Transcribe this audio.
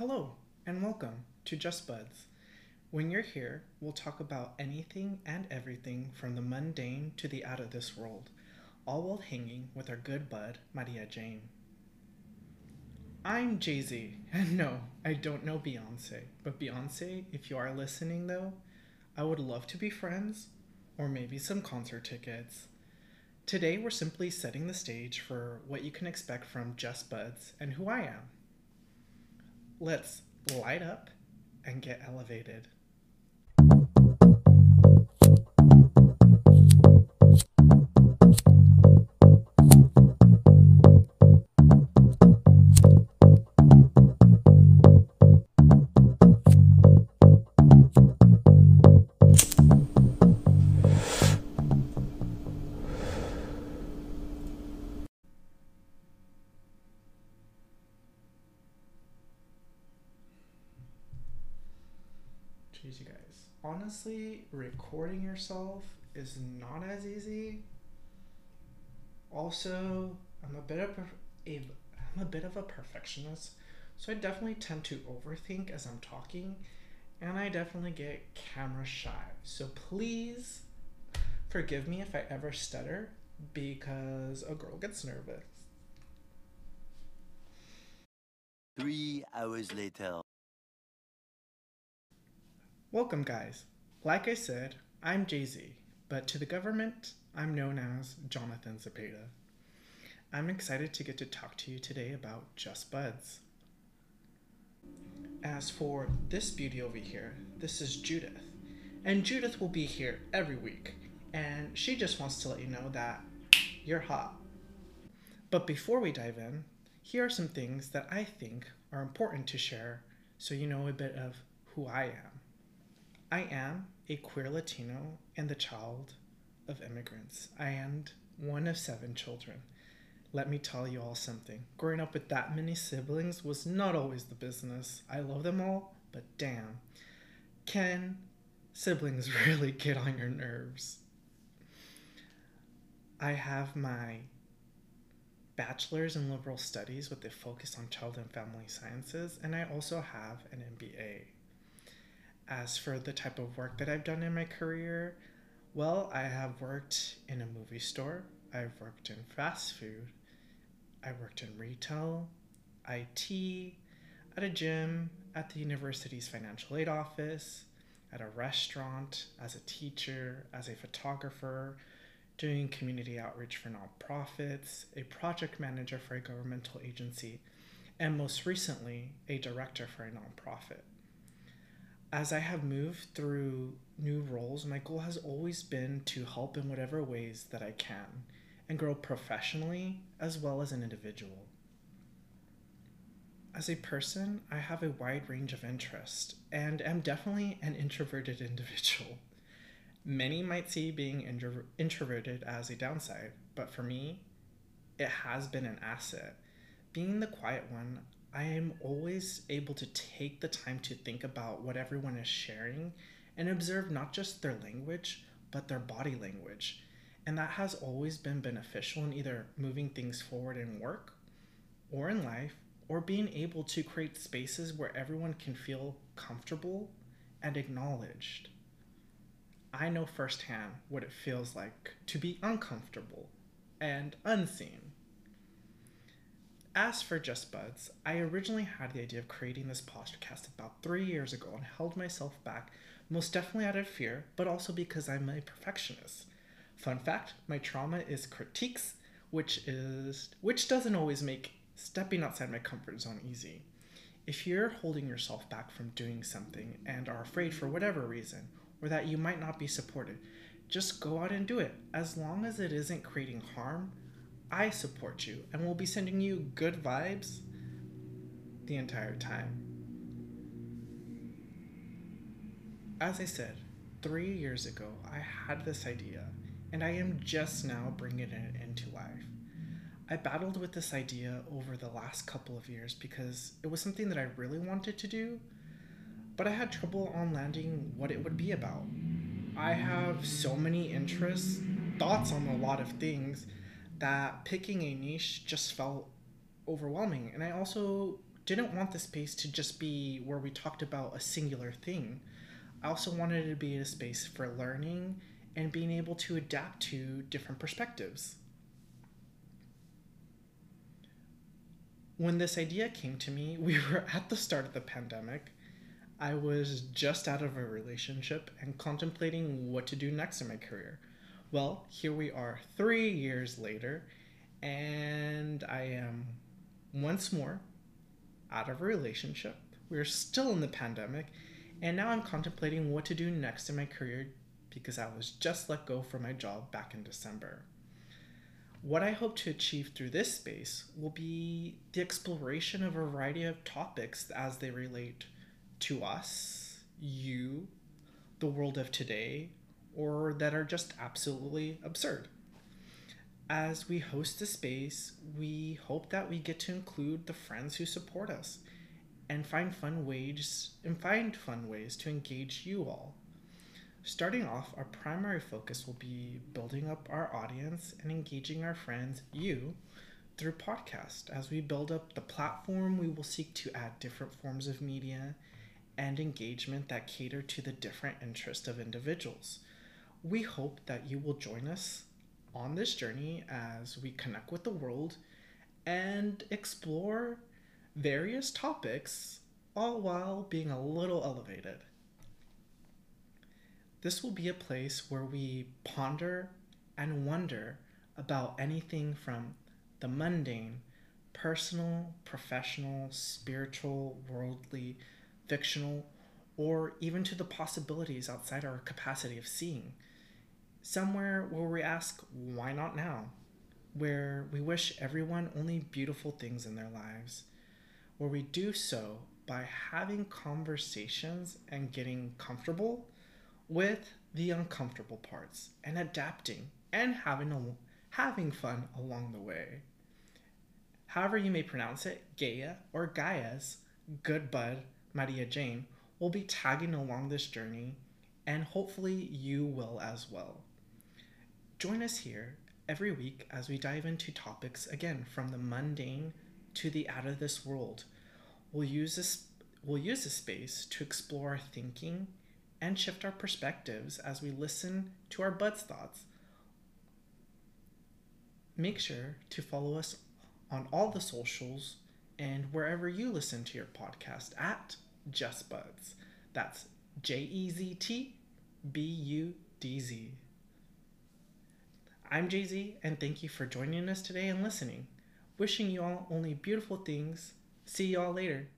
Hello, and welcome to Jezt Budz. When you're here, we'll talk about anything and everything from the mundane to the out of this world, all while hanging with our good bud, Maria Jane. I'm Jay Z, and no, I don't know Beyonce, but Beyonce, if you are listening though, I would love to be friends, or maybe some concert tickets. Today, we're simply setting the stage for what you can expect from Jezt Budz and who I am. Let's light up and get elevated. Jeez, you guys. Honestly, recording yourself is not as easy. Also, I'm a bit of a, a I'm a bit of a perfectionist, so I definitely tend to overthink as I'm talking, and I definitely get camera shy. So please forgive me if I ever stutter because a girl gets nervous. Three hours later. Welcome, guys. Like I said, I'm Jay Z, but to the government, I'm known as Jonathan Zepeda. I'm excited to get to talk to you today about Jezt Budz. As for this beauty over here, this is Judith, and Judith will be here every week, and she just wants to let you know that you're hot. But before we dive in, here are some things that I think are important to share so you know a bit of who I am. I am a queer Latino and the child of immigrants. I am one of seven children. Let me tell you all something. Growing up with that many siblings was not always the business. I love them all, but damn, can siblings really get on your nerves? I have my bachelor's in liberal studies with a focus on child and family sciences, and I also have an MBA. As for the type of work that I've done in my career, well, I have worked in a movie store, I've worked in fast food, I worked in retail, IT, at a gym, at the university's financial aid office, at a restaurant, as a teacher, as a photographer, doing community outreach for nonprofits, a project manager for a governmental agency, and most recently, a director for a nonprofit as I have moved through new roles, my goal has always been to help in whatever ways that I can and grow professionally as well as an individual. As a person, I have a wide range of interest and am definitely an introverted individual. Many might see being intro- introverted as a downside, but for me, it has been an asset. Being the quiet one, I am always able to take the time to think about what everyone is sharing and observe not just their language, but their body language. And that has always been beneficial in either moving things forward in work or in life, or being able to create spaces where everyone can feel comfortable and acknowledged. I know firsthand what it feels like to be uncomfortable and unseen. As for Jezt Budz, I originally had the idea of creating this podcast about three years ago and held myself back, most definitely out of fear, but also because I'm a perfectionist. Fun fact, my trauma is critiques, which is which doesn't always make stepping outside my comfort zone easy. If you're holding yourself back from doing something and are afraid for whatever reason, or that you might not be supported, just go out and do it. As long as it isn't creating harm, I support you and will be sending you good vibes the entire time. As I said, three years ago, I had this idea, and I am just now bringing it into life. I battled with this idea over the last couple of years because it was something that I really wanted to do, but I had trouble on landing what it would be about. I have so many interests, thoughts on a lot of things that picking a niche just felt overwhelming. And I also didn't want the space to just be where we talked about a singular thing. I also wanted it to be a space for learning and being able to adapt to different perspectives. When this idea came to me, we were at the start of the pandemic. I was just out of a relationship and contemplating what to do next in my career. Well, here we are three years later, and I am once more out of a relationship. We're still in the pandemic, and now I'm contemplating what to do next in my career because I was just let go from my job back in December. What I hope to achieve through this space will be the exploration of a variety of topics as they relate to us, you, the world of today, or that are just absolutely absurd. As we host the space, we hope that we get to include the friends who support us and find fun ways and find fun ways to engage you all. Starting off, our primary focus will be building up our audience and engaging our friends, you, through podcast. As we build up the platform, we will seek to add different forms of media and engagement that cater to the different interests of individuals. We hope that you will join us on this journey as we connect with the world and explore various topics, all while being a little elevated. This will be a place where we ponder and wonder about anything from the mundane, personal, professional, spiritual, worldly, fictional, or even to the possibilities outside our capacity of seeing somewhere where we ask, why not now? Where we wish everyone only beautiful things in their lives, where we do so by having conversations and getting comfortable with the uncomfortable parts and adapting and having a, having fun along the way. However you may pronounce it, Gaia or Gaia's good bud Maria Jane will be tagging along this journey and hopefully you will as well. Join us here every week as we dive into topics again from the mundane to the out of this world. We'll use this we'll use this space to explore our thinking and shift our perspectives as we listen to our buds thoughts. Make sure to follow us on all the socials and wherever you listen to your podcast at Jezt Budz. That's J E Z T B U D Z. I'm Jay Z, and thank you for joining us today and listening. Wishing you all only beautiful things. See you all later.